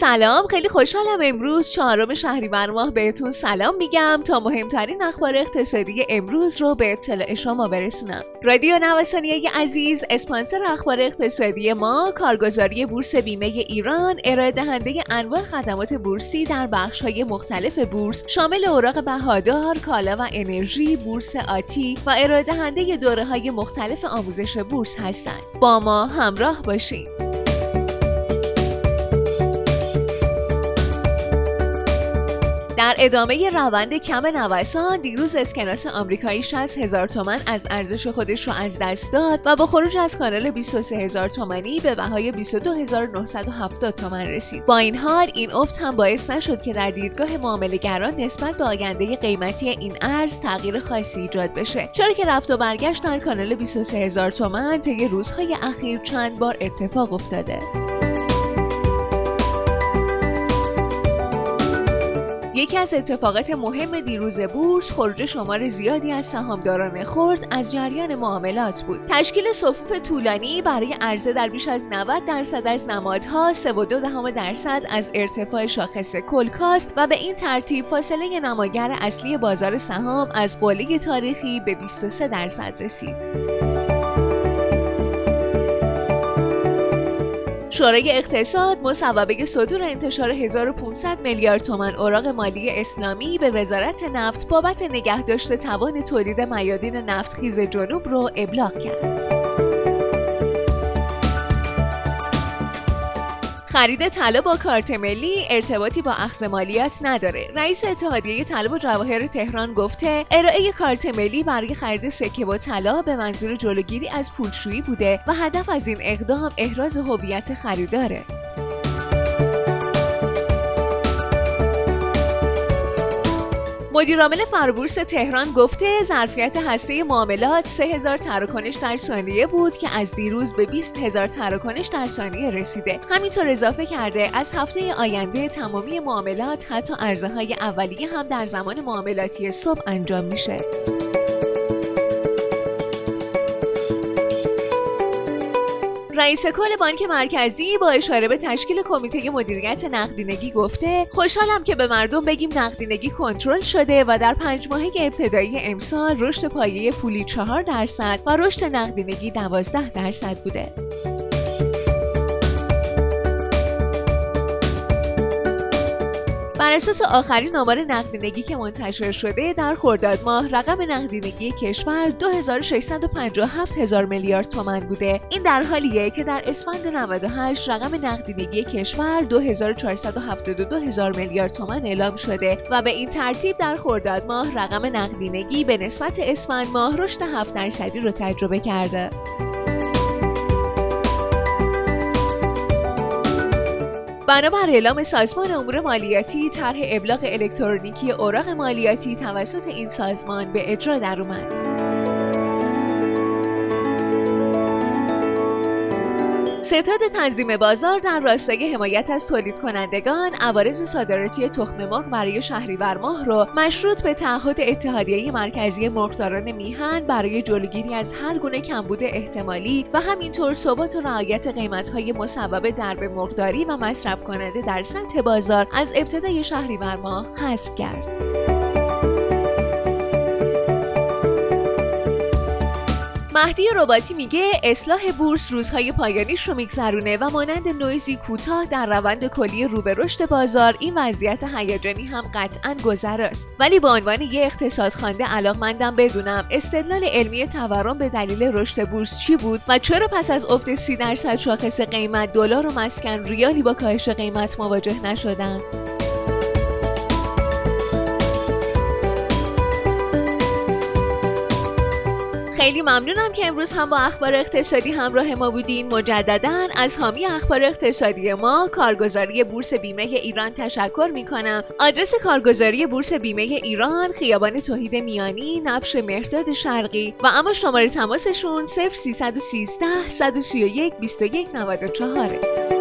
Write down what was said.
سلام خیلی خوشحالم امروز چهارم شهریور ماه بهتون سلام میگم تا مهمترین اخبار اقتصادی امروز رو به اطلاع شما برسونم. رادیو نوسانیه عزیز اسپانسر اخبار اقتصادی ما کارگزاری بورس بیمه ایران ارائه دهنده انواع خدمات بورسی در بخش های مختلف بورس شامل اوراق بهادار کالا و انرژی بورس آتی و ارائه دهنده دوره های مختلف آموزش بورس هستند. با ما همراه باشید در ادامه روند کم نوسان دیروز اسکناس آمریکایی 60 هزار تومن از ارزش خودش رو از دست داد و با خروج از کانال 23 هزار تومنی به بهای 22970 تومن رسید. با این حال این افت هم باعث نشد که در دیدگاه معاملهگران نسبت به آینده قیمتی این ارز تغییر خاصی ایجاد بشه. چرا که رفت و برگشت در کانال 23 هزار تومن طی روزهای اخیر چند بار اتفاق افتاده. یکی از اتفاقات مهم دیروز بورس خروج شمار زیادی از سهامداران خرد از جریان معاملات بود. تشکیل صفوف طولانی برای عرضه در بیش از 90 درصد از نمادها 3.2 درصد از ارتفاع شاخص کلکاست و به این ترتیب فاصله نماگر اصلی بازار سهام از قله تاریخی به 23 درصد رسید. شورای اقتصاد مصوبه صدور انتشار 1500 میلیارد تومان اوراق مالی اسلامی به وزارت نفت بابت نگهداشت توان تولید میادین نفتخیز جنوب رو ابلاغ کرد. خرید طلا با کارت ملی ارتباطی با اخذ مالیات نداره. رئیس اتحادیه طلا و جواهر تهران گفته ارائه کارت ملی برای خرید سکه و طلا به منظور جلوگیری از پولشویی بوده و هدف از این اقدام احراز هویت خریداره. مدیرعامل فرابورس تهران گفته ظرفیت هسته معاملات 3000 تراکنش در ثانیه بود که از دیروز به 20 هزار تراکنش در ثانیه رسیده. همینطور اضافه کرده از هفته آینده تمامی معاملات حتی ارزه های اولیه هم در زمان معاملاتی صبح انجام میشه. رئیس کل بانک مرکزی با اشاره به تشکیل کمیته مدیریت نقدینگی گفته خوشحالم که به مردم بگیم نقدینگی کنترل شده و در پنج ماهه ابتدایی امسال رشد پایه پولی 4 درصد و رشد نقدینگی 12 درصد بوده. بر اساس آخرین آمار نقدینگی که منتشر شده در خرداد ماه رقم نقدینگی کشور 2657 هزار میلیارد تومان بوده. این در حالیه که در اسفند 98 رقم نقدینگی کشور 2472 هزار میلیارد تومان اعلام شده و به این ترتیب در خرداد ماه رقم نقدینگی به نسبت اسفند ماه رشد 7 درصدی رو تجربه کرده. بنابر اعلام سازمان امور مالیاتی طرح ابلاغ الکترونیکی اوراق مالیاتی توسط این سازمان به اجرا درآمد. ستاد تنظیم بازار در راستای حمایت از تولید کنندگان عوارض صادراتی تخم مرغ برای شهریور ماه را مشروط به تعهد اتحادیه مرکزی مرغداران میهن برای جلوگیری از هر گونه کمبود احتمالی و همینطور ثبات و رعایت قیمتهای مصوب درب مرغداری و مصرف کننده در سطح بازار از ابتدای شهریور ماه حذف کرد. مهدی رباتی میگه اصلاح بورس روزهای پایانیش رو میگذرونه و مانند نویزی کوتاه در روند کلی رو به رشد بازار این وضعیت هیجانی هم قطعا گذراست. ولی به عنوان یه اقتصاد خوانده علاقمندم بدونم استدلال علمی تورم به دلیل رشد بورس چی بود و چرا پس از افت سی درصد شاخص قیمت دلار و مسکن ریالی با کاهش قیمت مواجه نشدن؟ خیلی ممنونم که امروز هم با اخبار اقتصادی همراه ما بودین. مجددا از حامی اخبار اقتصادی ما کارگزاری بورس بیمه ایران تشکر می کنم آدرس کارگزاری بورس بیمه ایران خیابان توحید میانی نبش مهرداد شرقی. و اما شماره تماسشون 0313 131 21 94